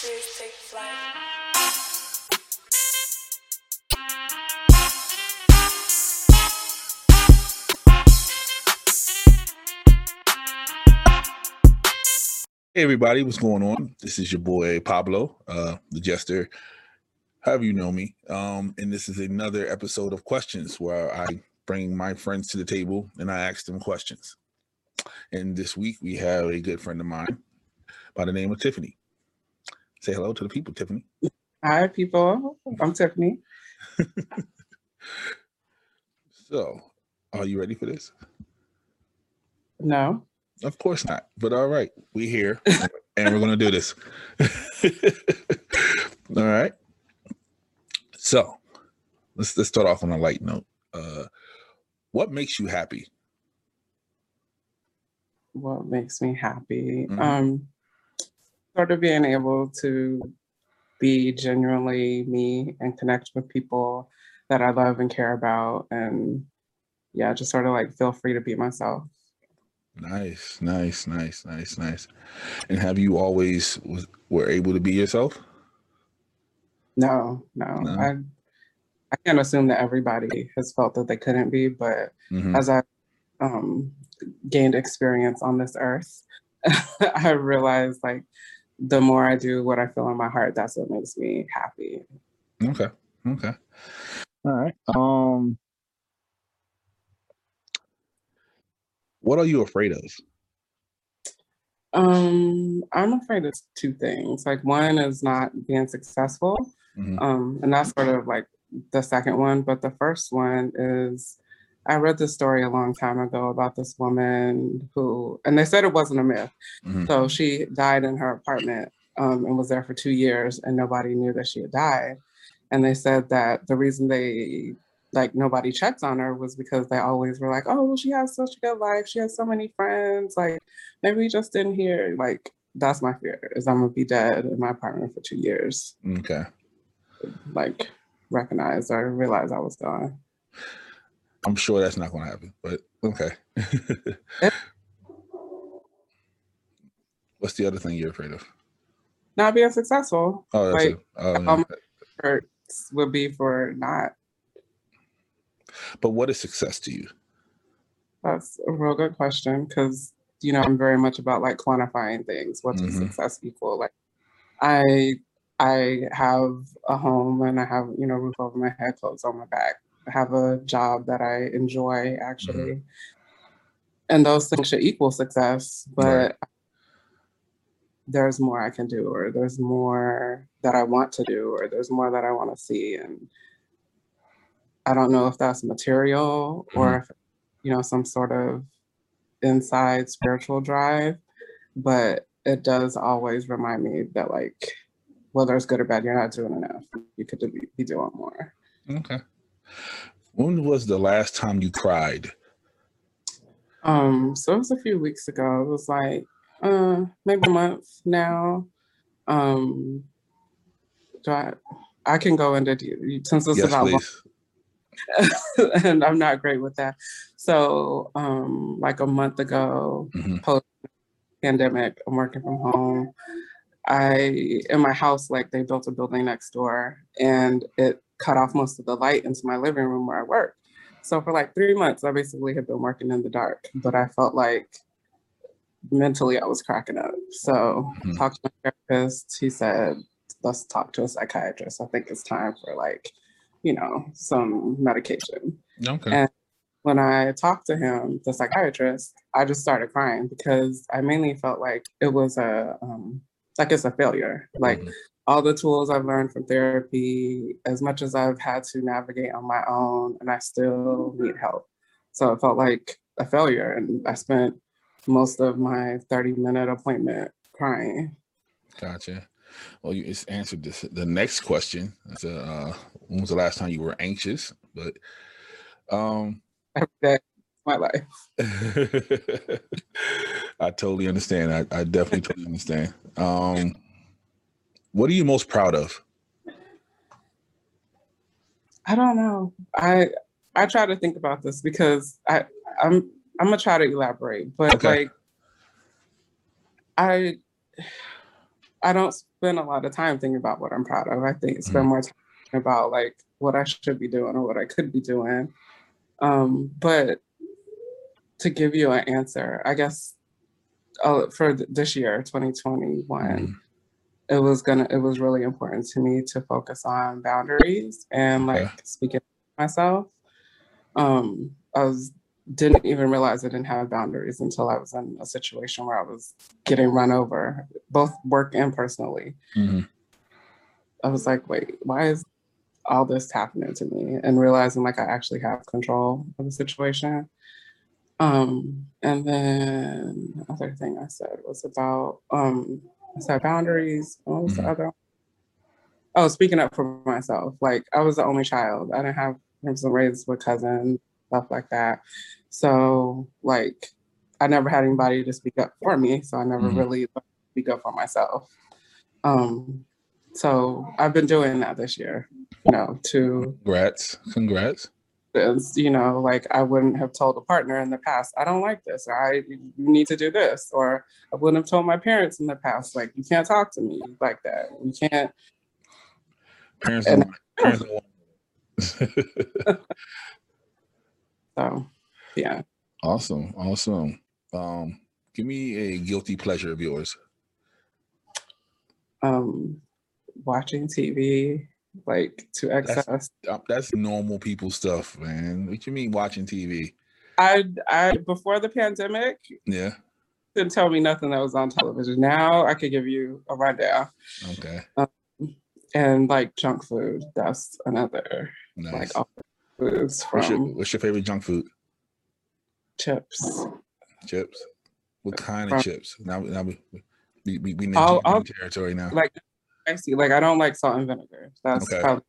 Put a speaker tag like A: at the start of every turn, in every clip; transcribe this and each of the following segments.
A: Trees take flight.
B: Hey everybody, what's going on? This is your boy Pablo, uh, the jester, however you know me. Um, and this is another episode of questions where I bring my friends to the table and I ask them questions. And this week we have a good friend of mine by the name of Tiffanie. Say hello to the people, Tiffanie.
C: Hi, people. I'm Tiffanie.
B: So, are you ready for this?
C: No.
B: Of course not. But all right, we here and we're gonna do this. all right. So let's let's start off on a light note. Uh what makes you happy?
C: What makes me happy?
B: Mhm.
C: Um, sort of being able to be genuinely me and connect with people that I love and care about, and yeah, just sort of like feel free to be myself.
B: Nice, nice, nice, nice, nice. And have you always was, were able to be yourself?
C: No, no,
B: No?
C: I I can't assume that everybody has felt that they couldn't be, but
B: Mhm.
C: as I um, gained experience on this earth, I realized like the more I do what I feel in my heart, that's what makes me happy.
B: Okay. Okay. All right. Um what are you afraid of?
C: Um, I'm afraid of two things. Like one is not being successful,
B: Mhm.
C: um, and that's sort of like the second one. But the first one is I read this story a long time ago about this woman who, and they said it wasn't a myth.
B: Mhm.
C: So she died in her apartment um, and was there for two years, and nobody knew that she had died. And they said that the reason they like nobody checked on her was because they always were like, "Oh, well, she has such a good life. She has so many friends. Like maybe we just didn't hear." Like that's my fear is I'm gonna be dead in my apartment for two years.
B: Okay.
C: Like recognize or realize I was gone.
B: I'm sure that's not going to happen, but okay. What's the other thing you're afraid of?
C: Not being successful.
B: Oh, that's
C: Like,
B: it.
C: Um. Would be for not.
B: but what is success to you?
C: That's a real good question because you know I'm very much about like quantifying things. What does
B: Mhm.
C: success equal? Like I I have a home and I have you know roof over my head, clothes on my back. Have a job that I enjoy actually, mm-hmm. and those things should equal success. But
B: Right.
C: there's more I can do, or there's more that I want to do, or there's more that I want to see, and I don't know if that's material or mm-hmm. if you know some sort of inside spiritual drive, but it does always remind me that like whether it's good or bad, you're not doing enough. You could be doing more.
B: Okay. When was the last time you cried?
C: Um, so it was a few weeks ago. It was like uh maybe a month now. Um do I I can go into since this
B: yes,
C: is about
B: please.
C: and I'm not great with that. So um like a month ago,
B: Mhm.
C: post pandemic, I'm working from home. I in my house, like they built a building next door and it cut off most of the light into my living room where I work. So for like three months, I basically had been working in the dark, but I felt like mentally I was cracking up. So
B: Mhm.
C: talked to my therapist. He said, let's talk to a psychiatrist. I think it's time for like, you know, some medication
B: Okay.
C: And- when I talked to him, the psychiatrist, I just started crying because I mainly felt like it was a um, like it's a failure. Like
B: Mhm.
C: All the tools I've learned from therapy, as much as I've had to navigate on my own, and I still need help. So it felt like a failure, and I spent most of my thirty minute appointment crying.
B: Gotcha. Well, you just answered this. The next question is, uh, when was the last time you were anxious? But, um,
C: Every day my life.
B: I totally understand. I, I definitely totally understand. Um, what are you most proud of?
C: I don't know. I I try to think about this because I I'm I'm gonna try to elaborate, but
B: Okay.
C: like I I don't spend a lot of time thinking about what I'm proud of. I think spend
B: Mhm.
C: more time about like what I should be doing or what I could be doing. Um, but to give you an answer, I guess uh, for th- this year, 2021,
B: Mhm.
C: It was gonna it was really important to me to focus on boundaries and like
B: Okay.
C: speaking to myself. Um, I was didn't even realize I didn't have boundaries until I was in a situation where I was getting run over, both work and personally.
B: Mhm.
C: I was like, wait, why is all this happening to me? And realizing like I actually have control of the situation. Um, and then the other thing I said was about um I said boundaries. What was
B: Mhm.
C: the other? Oh, speaking up for myself. Like I was the only child. I didn't have I was raised with cousins, stuff like that. So like I never had anybody to speak up for me. So I never
B: Mhm.
C: really speak up for myself. Um, so I've been doing that this year, you know, to
B: Congrats. Congrats.
C: Is, you know, like I wouldn't have told a partner in the past, I don't like this, I you need to do this, or I wouldn't have told my parents in the past, like you can't talk to me like that. You can't.
B: Parents
C: And-
B: don't, parents don't
C: So, yeah.
B: Awesome. Awesome. Um, give me a guilty pleasure of yours.
C: Um, watching TV like to excess.
B: Uh, That's normal people stuff, man. What you mean watching TV?
C: I I before the pandemic
B: Yeah.
C: didn't tell me nothing that was on television. Now I could give you a rundown.
B: Okay.
C: And like junk food, that's another
B: Nice.
C: like all foods
B: what's, your,
C: from
B: what's your favorite junk food?
C: chips.
B: Chips. What kind
C: From-
B: of chips? Now, now we we we, we the
C: I'll-
B: territory now.
C: Like spicy. Like I don't like salt and vinegar. That's
B: Okay.
C: probably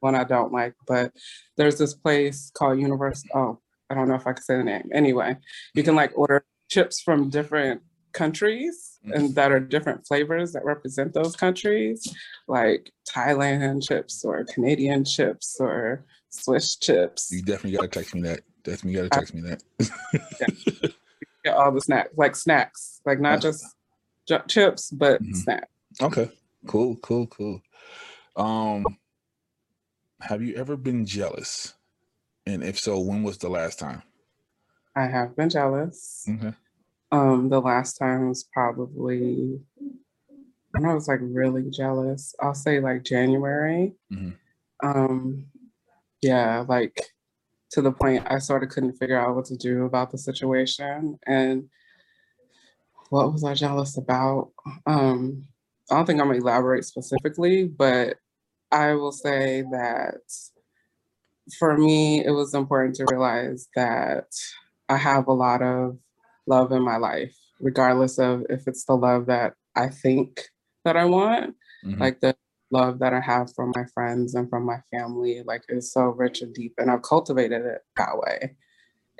C: one I don't like. But there's this place called Universe. Oh, I don't know if I can say the name. Anyway, you can like order chips from different countries
B: Mm.
C: and that are different flavors that represent those countries, like Thailand chips or Canadian chips or Swiss chips.
B: You definitely gotta text me that. Definitely gotta text me that.
C: Get all the snacks, like snacks, like not just ju- chips, but
B: Mhm.
C: snacks.
B: Okay. Cool, cool, cool. Um have you ever been jealous? And if so, when was the last time?
C: I have been jealous.
B: Okay.
C: Um, the last time was probably when I was like really jealous. I'll say like January.
B: Mhm.
C: Um, yeah, like to the point I sort of couldn't figure out what to do about the situation. And what was I jealous about? Um, I don't think I'm gonna elaborate specifically, but I will say that for me, it was important to realize that I have a lot of love in my life, regardless of if it's the love that I think that I want,
B: Mhm.
C: like the love that I have from my friends and from my family, like is so rich and deep, and I've cultivated it that way.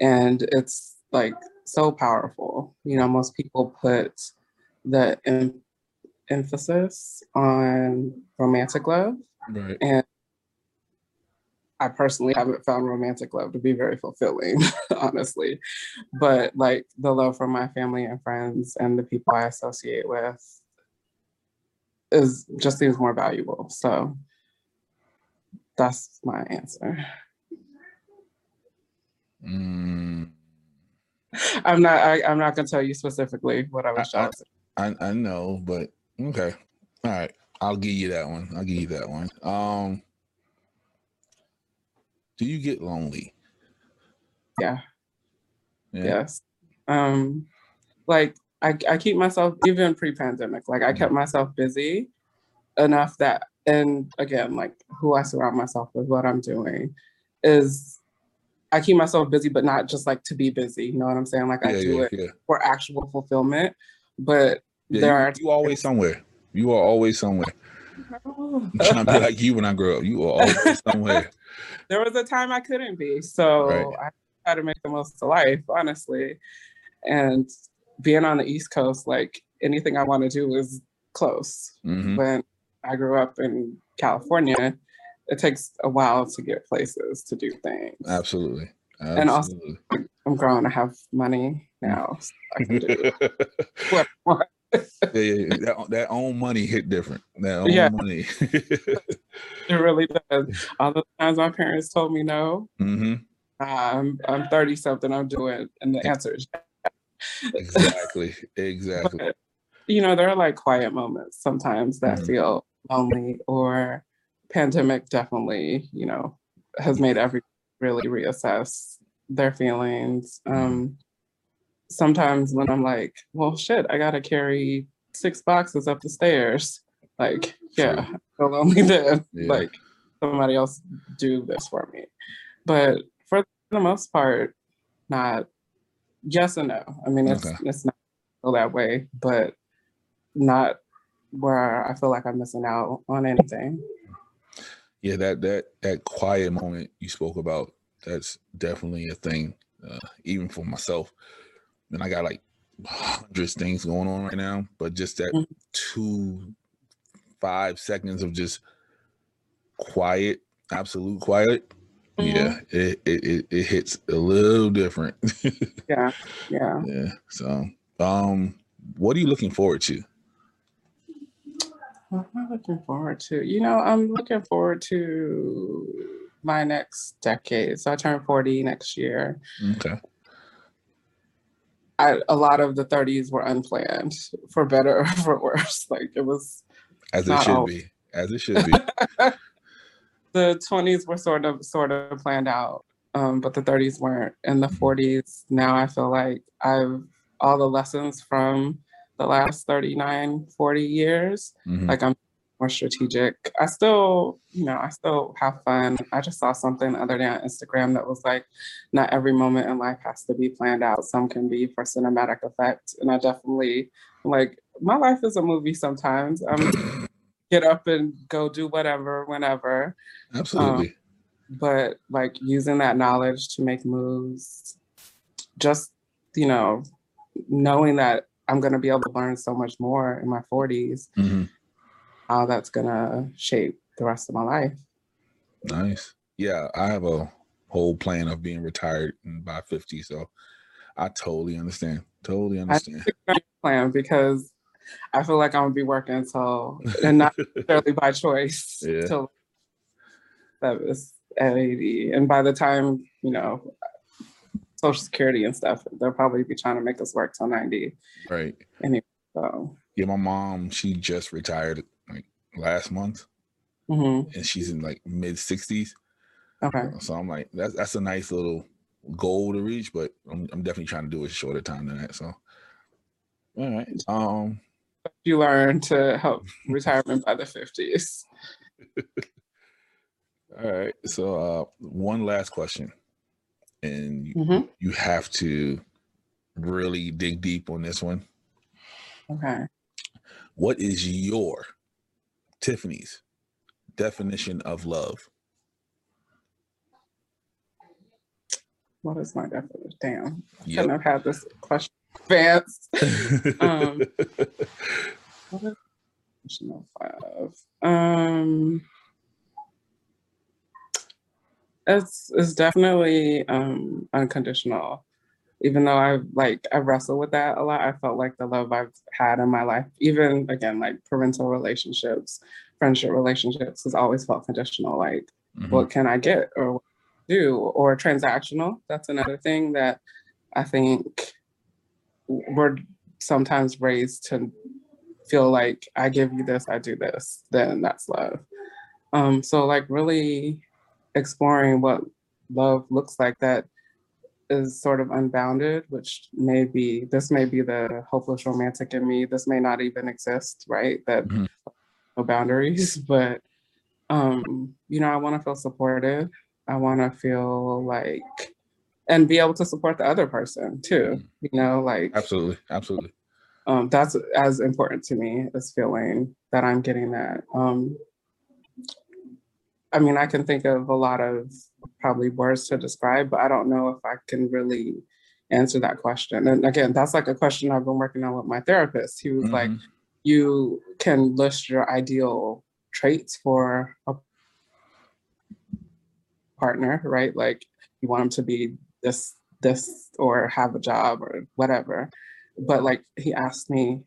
C: And it's like so powerful. You know, most people put the emphasis on romantic love,
B: right.
C: and I personally haven't found romantic love to be very fulfilling, honestly. But like the love from my family and friends and the people I associate with is just seems more valuable. So that's my answer.
B: Mm,
C: I'm not I, I'm not gonna tell you specifically what I was
B: I-
C: jealous.
B: I I know, but okay. All right. I'll give you that one. I'll give you that one. Um do you get lonely?
C: Yeah.
B: Yeah.
C: Yes. Um, like I, I keep myself even pre-pandemic, like I kept myself busy enough that and again, like who I surround myself with, what I'm doing is I keep myself busy, but not just like to be busy. You know what I'm saying? Like I do
B: yeah,
C: it
B: yeah.
C: for actual fulfillment. But
B: Yeah,
C: there
B: you,
C: are
B: you always somewhere. You are always somewhere. I'm trying to be like you when I grow up. You are always somewhere.
C: there was a time I couldn't be. So
B: Right.
C: I try to make the most of life, honestly. And being on the East Coast, like anything I want to do is close.
B: hmm
C: When I grew up in California, it takes a while to get places to do things.
B: Absolutely.
C: And also- I'm grown, I have money now. So I can do what I want.
B: Yeah, yeah, that, that own money hit different. That own
C: Yeah.
B: money.
C: It really does. All the times my parents told me no,
B: hmm
C: I'm I'm 30 something, I'm doing, and the answer is
B: Exactly. Exactly.
C: But, you know, there are like quiet moments sometimes that
B: Mhm.
C: feel lonely or pandemic definitely, you know, has made every really reassess their feelings. Um sometimes when I'm like, well shit, I gotta carry six boxes up the stairs. Like, yeah, feel lonely then.
B: Yeah.
C: Like somebody else do this for me. But for the most part, not yes and no. I mean it's
B: Okay.
C: it's not that way, but not where I feel like I'm missing out on anything.
B: Yeah, that that that quiet moment you spoke about, that's definitely a thing. Uh, even for myself. And I got like hundreds things going on right now, but just that
C: Mhm.
B: two five seconds of just quiet, absolute quiet. Yeah, it, it it it hits a little different.
C: Yeah, yeah.
B: yeah. So um what are you looking forward to?
C: What am I looking forward to? You know, I'm looking forward to my next decade. So I turn 40 next year.
B: Okay.
C: I, a lot of the 30s were unplanned, for better or for worse. Like it was
B: As it should be. As it should be.
C: the 20s were sort of sort of planned out, um, but the 30s weren't. And the 40s now I feel like I've all the lessons from the last 39, 40 years
B: Mhm.
C: like I'm more strategic. I still, you know, I still have fun. I just saw something the other day on Instagram that was like, not every moment in life has to be planned out. Some can be for cinematic effect. And I definitely like my life is a movie sometimes. I'm get up and go do whatever whenever.
B: Absolutely.
C: But like using that knowledge to make moves, just you know, knowing that I'm gonna be able to learn so much more in my 40s
B: Mhm.
C: How that's gonna shape the rest of my life.
B: Nice. Yeah, I have a whole plan of being retired by 50, so I totally understand. Totally understand.
C: Plan because I feel like I'm gonna be working until and not necessarily by choice
B: Yeah.
C: till that is at 80. And by the time, you know, social security and stuff, they'll probably be trying to make us work till 90.
B: Right.
C: Anyway, so
B: Yeah, my mom, she just retired last month
C: mhm,
B: and she's in like mid 60s.
C: okay.
B: So I'm like, that's that's a nice little goal to reach, but I'm, I'm definitely trying to do it shorter time than that. So all right. Um
C: You learn to help retirement by the 50s.
B: all right. So uh one last question. And you,
C: Mhm,
B: you have to really dig deep on this one.
C: Okay.
B: What is your Tiffanie's definition of love?
C: What is my definition? Damn.
B: Yep.
C: Couldn't have had this question advanced. Um, What is definition of love? Um, it's it's definitely um unconditional. Even though I like I wrestle with that a lot, I felt like the love I've had in my life, even again like parental relationships, friendship relationships, has always felt conditional. Like
B: Mhm.
C: what can I get or what can I do or transactional. That's another thing that I think we're sometimes raised to feel like I give you this, I do this, then that's love. Um, so like really exploring what love looks like that is sort of unbounded, which may be this may be the hopeless romantic in me. This may not even exist, right? That
B: Mhm.
C: no boundaries, but um, you know, I want to feel supported. I want to feel like and be able to support the other person too. You know, like
B: Absolutely. Absolutely.
C: um, that's as important to me as feeling that I'm getting that. Um, I mean, I can think of a lot of probably words to describe, but I don't know if I can really answer that question. And again, that's like a question I've been working on with my therapist. He was like,
B: Mhm.
C: you can list your ideal traits for a partner, right? Like you want them to be this, this, or have a job or whatever. But like he asked me,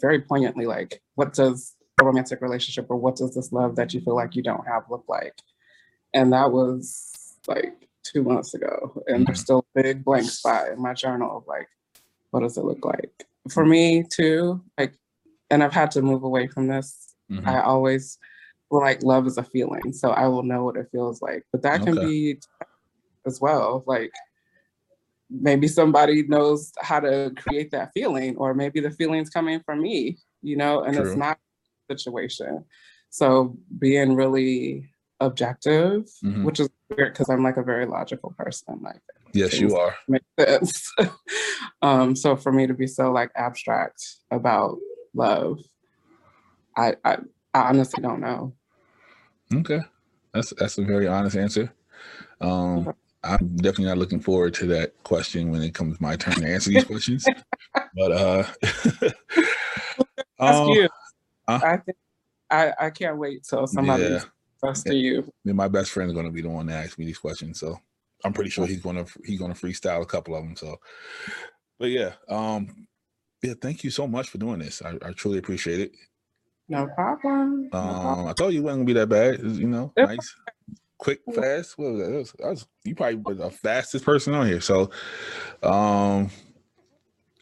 C: very poignantly like, what does a romantic relationship or what does this love that you feel like you don't have look like? And that was like two months ago. And there's still a big blank spot in my journal of like, what does it look like? For me too, like, and I've had to move away from this.
B: Mhm.
C: I always like love is a feeling. So I will know what it feels like. But that can be as well. Like maybe somebody knows how to create that feeling, or maybe the feeling's coming from me, you know, and
B: True.
C: it's not a situation. So being really objective,
B: Mhm.
C: which is weird because I'm like a very logical person. Like
B: Yes, you are.
C: makes sense. um, so for me to be so like abstract about love, I I, I honestly don't know.
B: Okay, that's that's a very honest answer. Um,
C: Okay.
B: I'm definitely not looking forward to that question when it comes my turn to answer these questions. But uh,
C: Ask
B: um,
C: you.
B: huh?
C: I think I, I can't wait till somebody
B: Yeah.
C: Says to you.
B: then my best friend's going to be the one to ask me these questions, so I'm pretty sure he's going to he's going to freestyle a couple of them. So, but yeah, um, yeah, thank you so much for doing this. I, I truly appreciate it.
C: No problem. No problem.
B: Um, I told you it wasn't gonna be that bad. Was, you know, nice, quick, fast. What was that? It was, I was, you probably were the fastest person on here. So, um,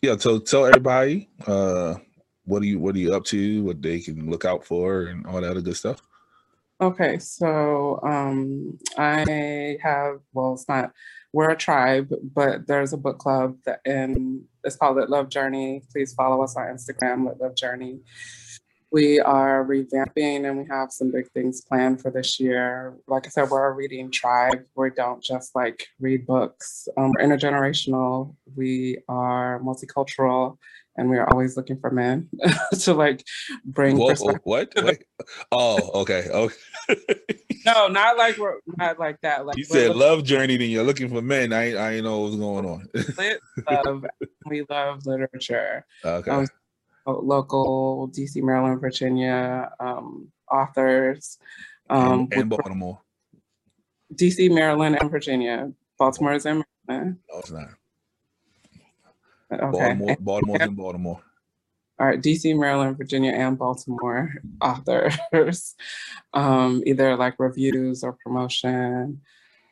B: yeah. So tell everybody, uh, what are you what are you up to? What they can look out for, and all that other good stuff.
C: Okay, so um, I have, well, it's not, we're a tribe, but there's a book club that, and it's called Lit Love Journey. Please follow us on Instagram, Lit Love Journey. We are revamping and we have some big things planned for this year. Like I said, we're a reading tribe. We don't just like read books. Um, we're intergenerational. We are multicultural, and we are always looking for men to like bring
B: Whoa, what? Wait. Oh, okay. Okay.
C: No, not like we're not like that. Like
B: you said love journey, then you're looking for men. I I ain't know what's going on.
C: lit love. we love literature.
B: okay.
C: Um, Local DC, Maryland, Virginia um, authors. Um,
B: and, and Baltimore.
C: DC, Maryland, and Virginia. Baltimore is in Maryland.
B: No, it's not.
C: Okay.
B: Baltimore. Baltimore's in Baltimore.
C: All right, DC, Maryland, Virginia, and Baltimore authors, um, either like reviews or promotion.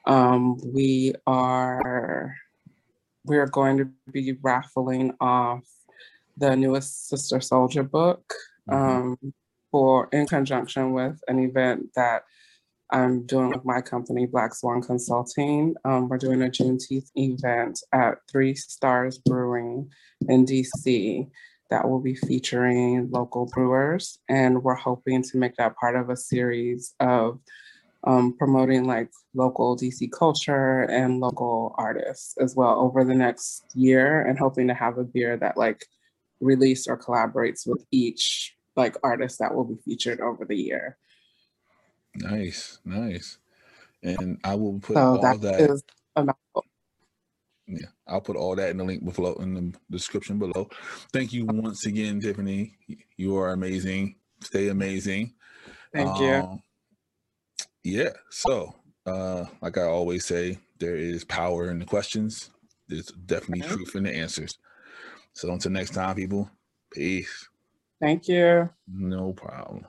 C: Um, we are we are going to be raffling off the newest Sister Souljah book
B: Mhm.
C: um, for in conjunction with an event that I'm doing with my company, Black Swan Consulting. Um, we're doing a Juneteenth event at Three Stars Brewing in DC that will be featuring local brewers. And we're hoping to make that part of a series of um, promoting like local DC culture and local artists as well over the next year and hoping to have a beer that like release or collaborates with each like artist that will be featured over the year.
B: Nice, nice. And I will put
C: So
B: all
C: that
B: that.
C: is a mouthful.
B: Yeah, I'll put all that in the link below in the description below. Thank you once again, Tiffanie. You are amazing. Stay amazing.
C: Thank you.
B: Um, Yeah. So, uh, like I always say, there is power in the questions. There's definitely
C: Okay.
B: truth in the answers. So until next time, people. Peace.
C: Thank you.
B: No problem.